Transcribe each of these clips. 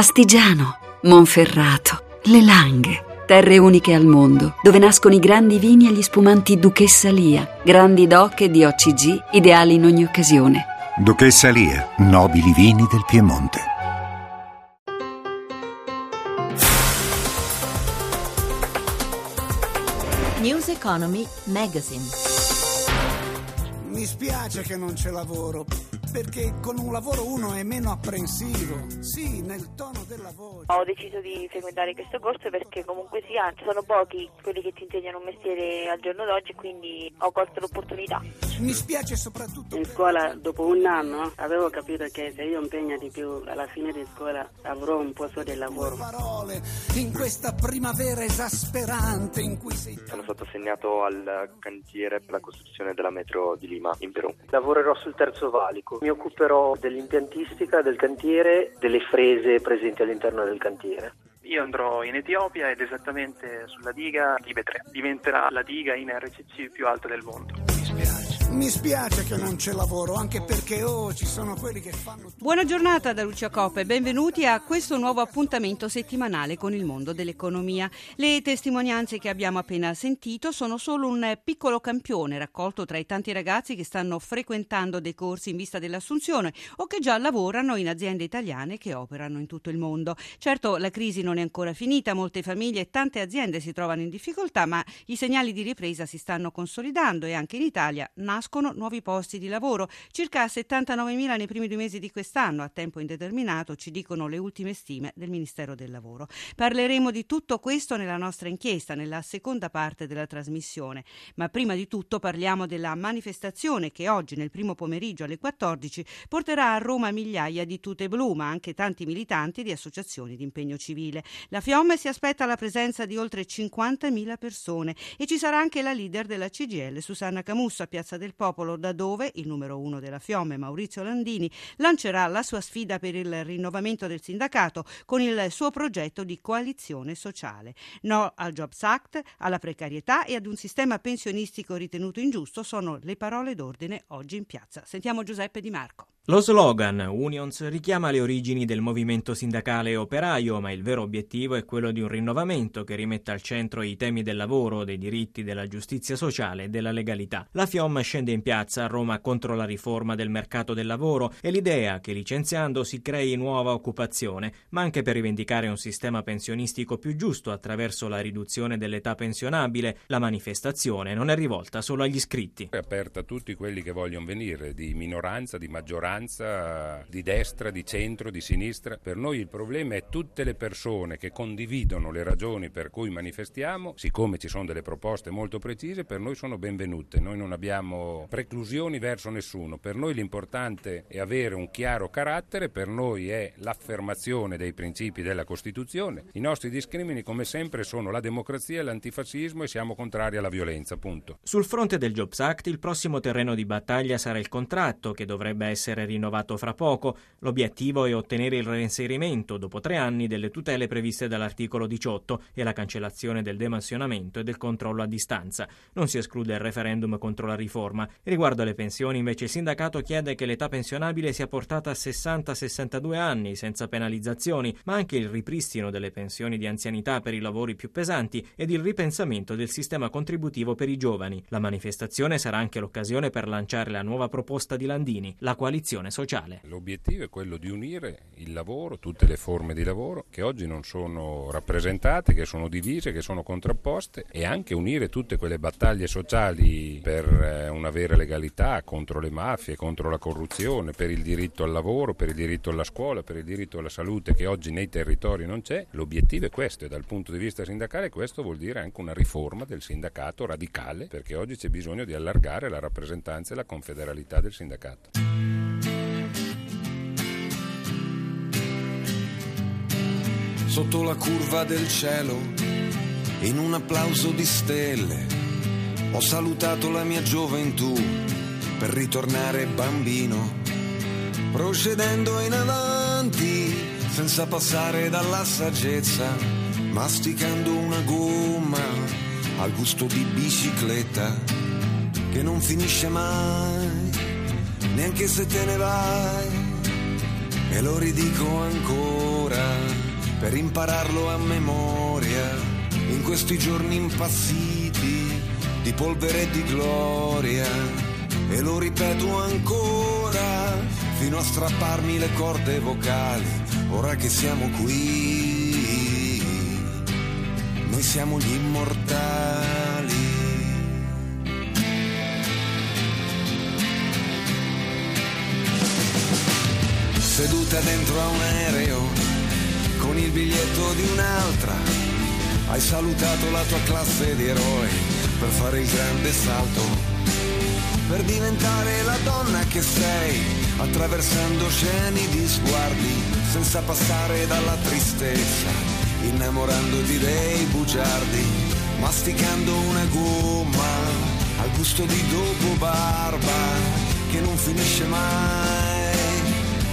Astigiano, Monferrato, Le Langhe. Terre uniche al mondo, dove nascono i grandi vini e gli spumanti Duchessa Lia, grandi doc e di OCG, ideali in ogni occasione. Duchessa Lia, nobili vini del Piemonte. News Economy Magazine. Mi spiace che non c'è lavoro perché con un lavoro uno è meno apprensivo, sì, nel tono della voce. Ho deciso di frequentare questo corso perché comunque sia, sono pochi quelli che ti insegnano un mestiere al giorno d'oggi, quindi ho colto l'opportunità. Mi spiace soprattutto... In scuola, dopo un anno, avevo capito che se io impegno di più alla fine di scuola avrò un posto di lavoro. Parole in questa primavera esasperante in cui sei... Sono stato assegnato al cantiere per la costruzione della metro di Lima, in Perù. Lavorerò sul terzo valico mi occuperò dell'impiantistica, del cantiere, delle frese presenti all'interno del cantiere. Io andrò in Etiopia ed esattamente sulla diga Libe 3. Diventerà la diga in RCC più alta del mondo. Mi spiace. Che non c'è lavoro, anche perché oh, ci sono quelli che fanno... Buona giornata da Lucia Coppa e benvenuti a questo nuovo appuntamento settimanale con il mondo dell'economia. Le testimonianze che abbiamo appena sentito sono solo un piccolo campione raccolto tra i tanti ragazzi che stanno frequentando dei corsi in vista dell'assunzione o che già lavorano in aziende italiane che operano in tutto il mondo. Certo, la crisi non è ancora finita, molte famiglie e tante aziende si trovano in difficoltà, ma i segnali di ripresa si stanno consolidando e anche in Italia nascono nascono nuovi posti di lavoro, circa 79.000 nei primi due mesi di quest'anno, a tempo indeterminato, ci dicono le ultime stime del Ministero del Lavoro. Parleremo di tutto questo nella nostra inchiesta, nella seconda parte della trasmissione, ma prima di tutto parliamo della manifestazione che oggi, nel primo pomeriggio alle 14, porterà a Roma migliaia di tute blu, ma anche tanti militanti di associazioni di impegno civile. La Fiemme si aspetta la presenza di oltre 50.000 persone e ci sarà anche la leader della CGL, Susanna Camusso, a Piazza del Popolo, da dove il numero uno della Fiome, Maurizio Landini, lancerà la sua sfida per il rinnovamento del sindacato con il suo progetto di coalizione sociale. No al Jobs Act, alla precarietà e ad un sistema pensionistico ritenuto ingiusto sono le parole d'ordine oggi in piazza. Sentiamo Giuseppe Di Marco. Lo slogan Unions richiama le origini del movimento sindacale operaio, ma il vero obiettivo è quello di un rinnovamento che rimetta al centro i temi del lavoro, dei diritti, della giustizia sociale e della legalità. La FIOM scende in piazza a Roma contro la riforma del mercato del lavoro e l'idea che licenziando si crei nuova occupazione, ma anche per rivendicare un sistema pensionistico più giusto attraverso la riduzione dell'età pensionabile. La manifestazione non è rivolta solo agli iscritti. È aperta a tutti quelli che vogliono venire, di minoranza, di maggioranza di destra, di centro, di sinistra. Per noi il problema è tutte le persone che condividono le ragioni per cui manifestiamo, siccome ci sono delle proposte molto precise, per noi sono benvenute. Noi non abbiamo preclusioni verso nessuno. Per noi l'importante è avere un chiaro carattere, per noi è l'affermazione dei principi della Costituzione. I nostri discrimini, come sempre, sono la democrazia l'antifascismo e siamo contrari alla violenza, punto. Sul fronte del Jobs Act, il prossimo terreno di battaglia sarà il contratto, che dovrebbe essere rinnovato fra poco. L'obiettivo è ottenere il reinserimento dopo tre anni delle tutele previste dall'articolo 18 e la cancellazione del demansionamento e del controllo a distanza. Non si esclude il referendum contro la riforma. Riguardo alle pensioni, invece, il sindacato chiede che l'età pensionabile sia portata a 60-62 anni senza penalizzazioni, ma anche il ripristino delle pensioni di anzianità per i lavori più pesanti ed il ripensamento del sistema contributivo per i giovani. La manifestazione sarà anche l'occasione per lanciare la nuova proposta di Landini, la coalizione sociale. L'obiettivo è quello di unire il lavoro, tutte le forme di lavoro che oggi non sono rappresentate, che sono divise, che sono contrapposte e anche unire tutte quelle battaglie sociali per eh, una vera legalità contro le mafie, contro la corruzione, per il diritto al lavoro, per il diritto alla scuola, per il diritto alla salute che oggi nei territori non c'è. L'obiettivo è questo e dal punto di vista sindacale questo vuol dire anche una riforma del sindacato radicale perché oggi c'è bisogno di allargare la rappresentanza e la confederalità del sindacato. Sotto la curva del cielo, in un applauso di stelle, ho salutato la mia gioventù per ritornare bambino, procedendo in avanti senza passare dalla saggezza, masticando una gomma al gusto di bicicletta che non finisce mai, neanche se te ne vai, e lo ridico ancora per impararlo a memoria in questi giorni impazziti di polvere e di gloria. E lo ripeto ancora fino a strapparmi le corde vocali, ora che siamo qui, noi siamo gli immortali. Seduta dentro a un aereo con il biglietto di un'altra, hai salutato la tua classe di eroi per fare il grande salto, per diventare la donna che sei, attraversando sceni di sguardi, senza passare dalla tristezza, innamorandoti dei bugiardi, masticando una gomma al gusto di dopo barba che non finisce mai,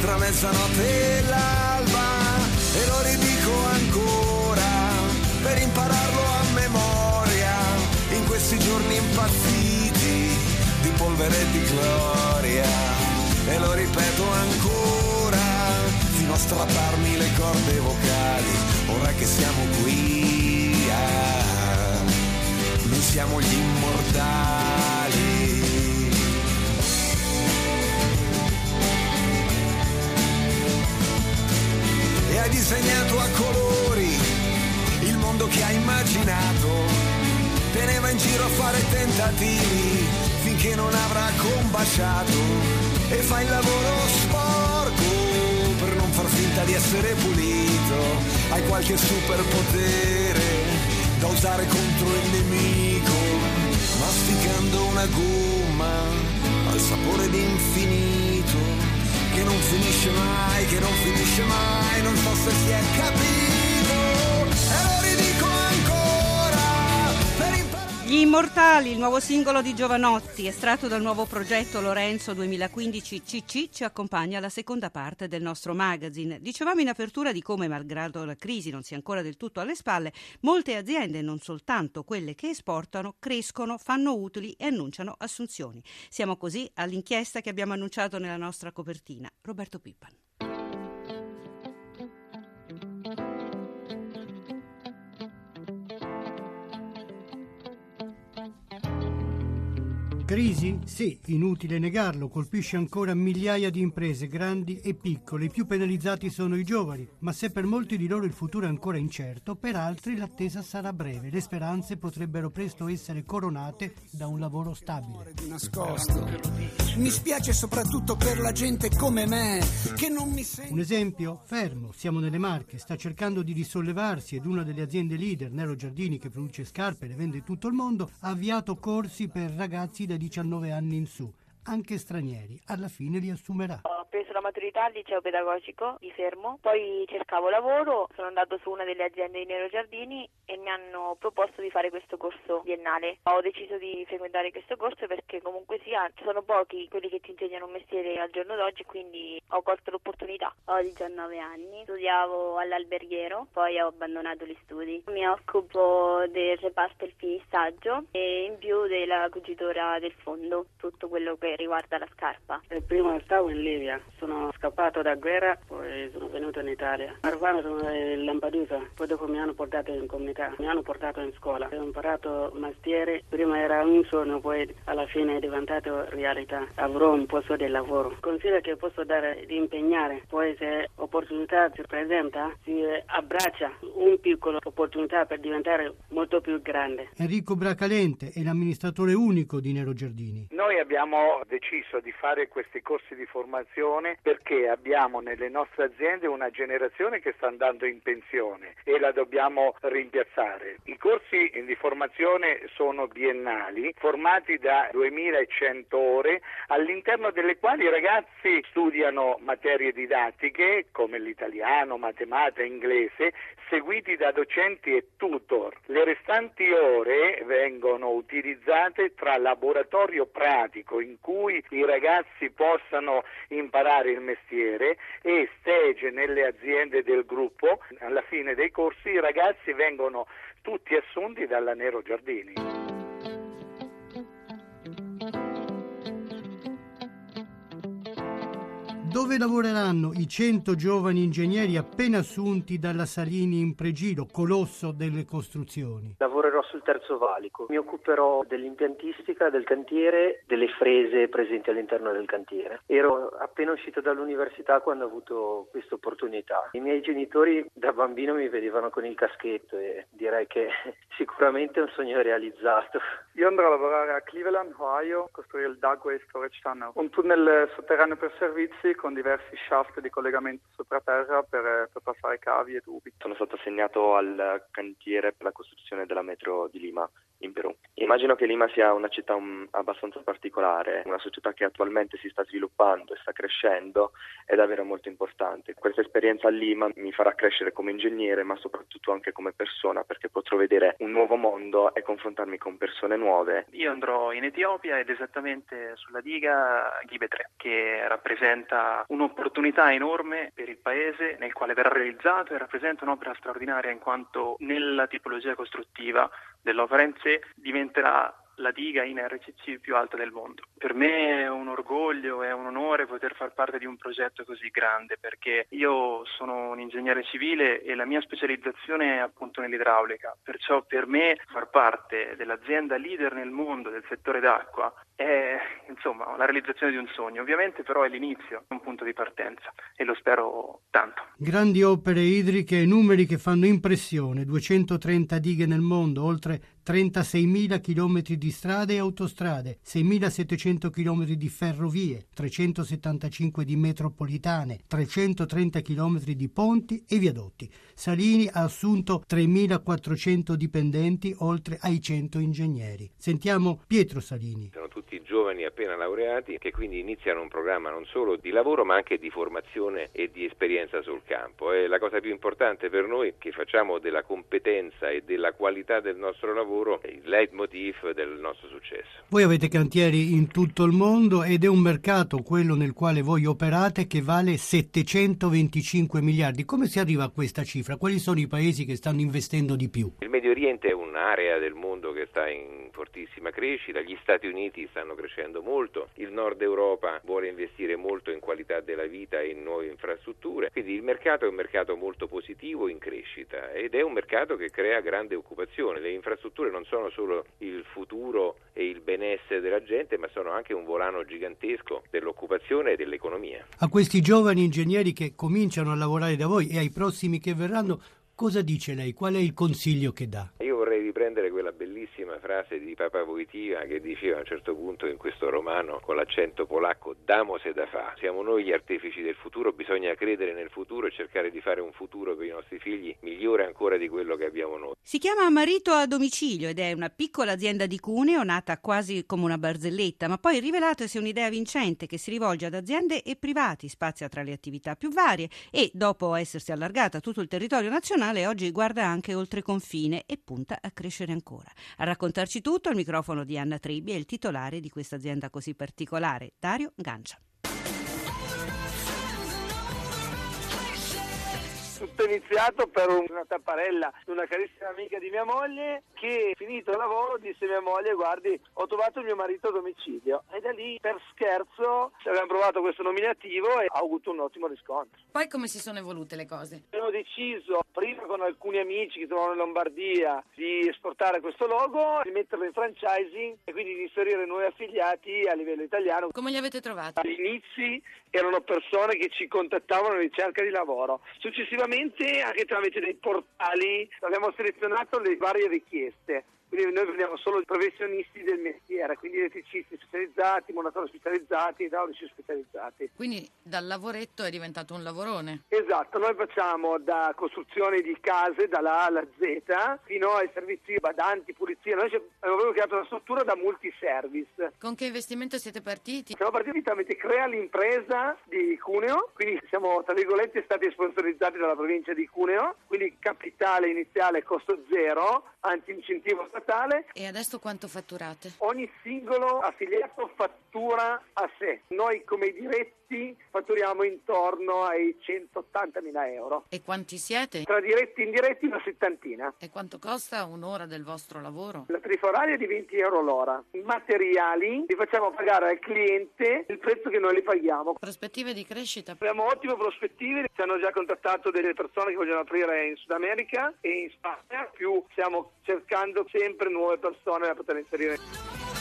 tra mezzanotte e l'alba, lo ridico ancora per impararlo a memoria in questi giorni impazziti di polvere e di gloria. E lo ripeto ancora fino a strapparmi le corde vocali ora che siamo qui ah, noi siamo gli immortali disegnato a colori il mondo che hai immaginato. Teneva in giro a fare tentativi finché non avrà combaciato e fa il lavoro sporco per non far finta di essere pulito. Hai qualche superpotere da usare contro il nemico, masticando una gomma al sapore di infinito finisce mai, che non finisce mai, non so se si è capito, e lo ridico. Gli Immortali, il nuovo singolo di Giovanotti, estratto dal nuovo progetto Lorenzo 2015 CC, ci accompagna alla seconda parte del nostro magazine. Dicevamo in apertura di come, malgrado la crisi non sia ancora del tutto alle spalle, molte aziende, non soltanto quelle che esportano, crescono, fanno utili e annunciano assunzioni. Siamo così all'inchiesta che abbiamo annunciato nella nostra copertina. Roberto Pippan. Crisi? Sì, inutile negarlo, colpisce ancora migliaia di imprese grandi e piccole. I più penalizzati sono i giovani, ma se per molti di loro il futuro è ancora incerto, per altri l'attesa sarà breve. Le speranze potrebbero presto essere coronate da un lavoro stabile. Mi spiace soprattutto per la gente come me, che non mi sente. Un esempio? Fermo, siamo nelle Marche, sta cercando di risollevarsi ed una delle aziende leader, Nero Giardini, che produce scarpe e le vende in tutto il mondo, ha avviato corsi per ragazzi da 19 anni in su, anche stranieri. Alla fine li assumerà. La maturità al liceo pedagogico di Fermo, poi cercavo lavoro, sono andato su una delle aziende di Nero Giardini e mi hanno proposto di fare questo corso biennale. Ho deciso di frequentare questo corso perché comunque sia sono pochi quelli che ti insegnano un mestiere al giorno d'oggi, quindi ho colto l'opportunità. Ho 19 anni, studiavo all'alberghiero, poi ho abbandonato gli studi. Mi occupo del reparto il finissaggio e in più della cucitura del fondo, tutto quello che riguarda la scarpa. Prima stavo in Libia, sono scappato da guerra, poi sono venuto in Italia. Arrivato sono in Lampedusa, poi dopo mi hanno portato in comunità, mi hanno portato in scuola. Ho imparato mestiere, prima era un sogno, poi alla fine è diventato realtà. Avrò un posto di lavoro. Considero che posso dare di impegnare, poi se opportunità si presenta, si abbraccia un piccolo opportunità per diventare molto più grande. Enrico Bracalente è l'amministratore unico di Nero Giardini. Noi abbiamo deciso di fare questi corsi di formazione perché abbiamo nelle nostre aziende una generazione che sta andando in pensione e la dobbiamo rimpiazzare. I corsi di formazione sono biennali, formati da 2100 ore, all'interno delle quali i ragazzi studiano materie didattiche come l'italiano, matematica, inglese, seguiti da docenti e tutor. Le restanti ore vengono utilizzate tra laboratorio pratico in cui i ragazzi possano imparare il mestiere e stage nelle aziende del gruppo. Alla fine dei corsi i ragazzi vengono tutti assunti dalla Nero Giardini. Dove lavoreranno i 100 giovani ingegneri appena assunti dalla Salini in Pregilo, colosso delle costruzioni? Lavorerò sul terzo valico. Mi occuperò dell'impiantistica, del cantiere, delle frese presenti all'interno del cantiere. Ero appena uscito dall'università quando ho avuto questa opportunità. I miei genitori da bambino mi vedevano con il caschetto e direi che sicuramente è un sogno realizzato. Io andrò a lavorare a Cleveland, Ohio, costruire il Dugway Storage Tunnel, un tunnel sotterraneo per servizi con diversi shaft di collegamento sottoterra per, per passare cavi e tubi. Sono stato assegnato al cantiere per la costruzione della metro di Lima in Perù. Immagino che Lima sia una città un, abbastanza particolare, una società che attualmente si sta sviluppando e sta crescendo è davvero molto importante. Questa esperienza a Lima mi farà crescere come ingegnere, ma soprattutto anche come persona, perché potrò vedere un nuovo mondo e confrontarmi con persone nuove. Io andrò in Etiopia ed esattamente sulla diga Ghibe 3, che rappresenta un'opportunità enorme per il paese nel quale verrà realizzato e rappresenta un'opera straordinaria in quanto nella tipologia costruttiva dell'opera in sé diventerà la diga in RCC più alta del mondo. Per me è un orgoglio, è un onore poter far parte di un progetto così grande perché io sono un ingegnere civile e la mia specializzazione è appunto nell'idraulica, perciò per me far parte dell'azienda leader nel mondo del settore d'acqua è insomma la realizzazione di un sogno, ovviamente però è l'inizio, un punto di partenza e lo spero tanto. Grandi opere idriche e numeri che fanno impressione, 230 dighe nel mondo, oltre 36.000 km di strade e autostrade, 6.700 km di ferrovie, 375 di metropolitane, 330 km di ponti e viadotti. Salini ha assunto 3.400 dipendenti oltre ai 100 ingegneri. Sentiamo Pietro Salini. Sono tutti giovani appena laureati che quindi iniziano un programma non solo di lavoro ma anche di formazione e di esperienza sul campo. E la cosa più importante per noi che facciamo della competenza e della qualità del nostro lavoro è il leitmotiv del nostro successo. Voi avete cantieri in tutto il mondo ed è un mercato, quello nel quale voi operate, che vale 725 miliardi. Come si arriva a questa cifra? Quali sono i paesi che stanno investendo di più? Il Medio Oriente è un'area del mondo che sta in fortissima crescita, gli Stati Uniti stanno crescendo molto, il Nord Europa vuole investire molto in qualità della vita e in nuove infrastrutture, quindi il mercato è un mercato molto positivo in crescita ed è un mercato che crea grande occupazione. Le infrastrutture non sono solo il futuro e il benessere della gente, ma sono anche un volano gigantesco dell'occupazione e dell'economia. A questi giovani ingegneri che cominciano a lavorare da voi e ai prossimi che verranno, cosa dice lei? Qual è il consiglio che dà? Io vorrei riprendere quella bellissima frase di Papa Wojtyła che diceva a un certo punto in questo romano con l'accento polacco damo se da fa. Siamo noi gli artefici del futuro, bisogna credere nel futuro e cercare di fare un futuro per i nostri figli migliore ancora di quello che abbiamo noi. Si chiama Marito a domicilio ed è una piccola azienda di Cuneo nata quasi come una barzelletta, ma poi rivelatasi un'idea vincente che si rivolge ad aziende e privati, spazia tra le attività più varie e dopo essersi allargata a tutto il territorio nazionale oggi guarda anche oltre confine e punta a crescere ancora. A raccontarci tutto al microfono di Anna Tribbi è il titolare di questa azienda così particolare, Dario Gancia. Tutto iniziato per una tapparella di una carissima amica di mia moglie che finito il lavoro disse a mia moglie guardi ho trovato il mio marito a domicilio e da lì per scherzo abbiamo provato questo nominativo e ha avuto un ottimo riscontro. Poi come si sono evolute le cose? Abbiamo deciso prima con alcuni amici che trovano in Lombardia di esportare questo logo, di metterlo in franchising e quindi di inserire nuovi affiliati a livello italiano. Come li avete trovati? Agli inizi erano persone che ci contattavano in ricerca di lavoro. Successivamente, anche tramite dei portali, abbiamo selezionato le varie richieste. Quindi noi prendiamo solo i professionisti del mestiere, quindi elettricisti specializzati, montatori specializzati, idraulici specializzati. Quindi dal lavoretto è diventato un lavorone. Esatto, noi facciamo da costruzione di case dalla A alla Z fino ai servizi badanti, pulizia. Noi abbiamo creato una struttura da multiservice. Con che investimento siete partiti? Siamo partiti tramite Crea l'impresa di Cuneo, quindi siamo tra virgolette stati sponsorizzati dalla provincia di Cuneo, quindi capitale iniziale costo zero, anti incentivo statale. E adesso quanto fatturate? Ogni singolo affiliato fattura a sé. Noi come diretti fatturiamo intorno ai 180 mila euro. E quanti siete? Tra diretti e indiretti una settantina. E quanto costa un'ora del vostro lavoro? La tarifa oraria è di 20 euro l'ora. I materiali li facciamo pagare al cliente il prezzo che noi li paghiamo. Prospettive di crescita? Abbiamo ottime prospettive, ci hanno già contattato delle persone che vogliono aprire in Sud America e in Spagna, più stiamo cercando sempre nuove persone da poter inserire.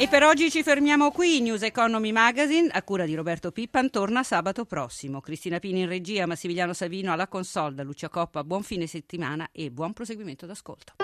E per oggi ci fermiamo qui. News Economy Magazine, a cura di Roberto Pippan, torna sabato prossimo. Cristina Pini in regia, Massimiliano Savino alla console, da Lucia Coppa. Buon fine settimana e buon proseguimento d'ascolto.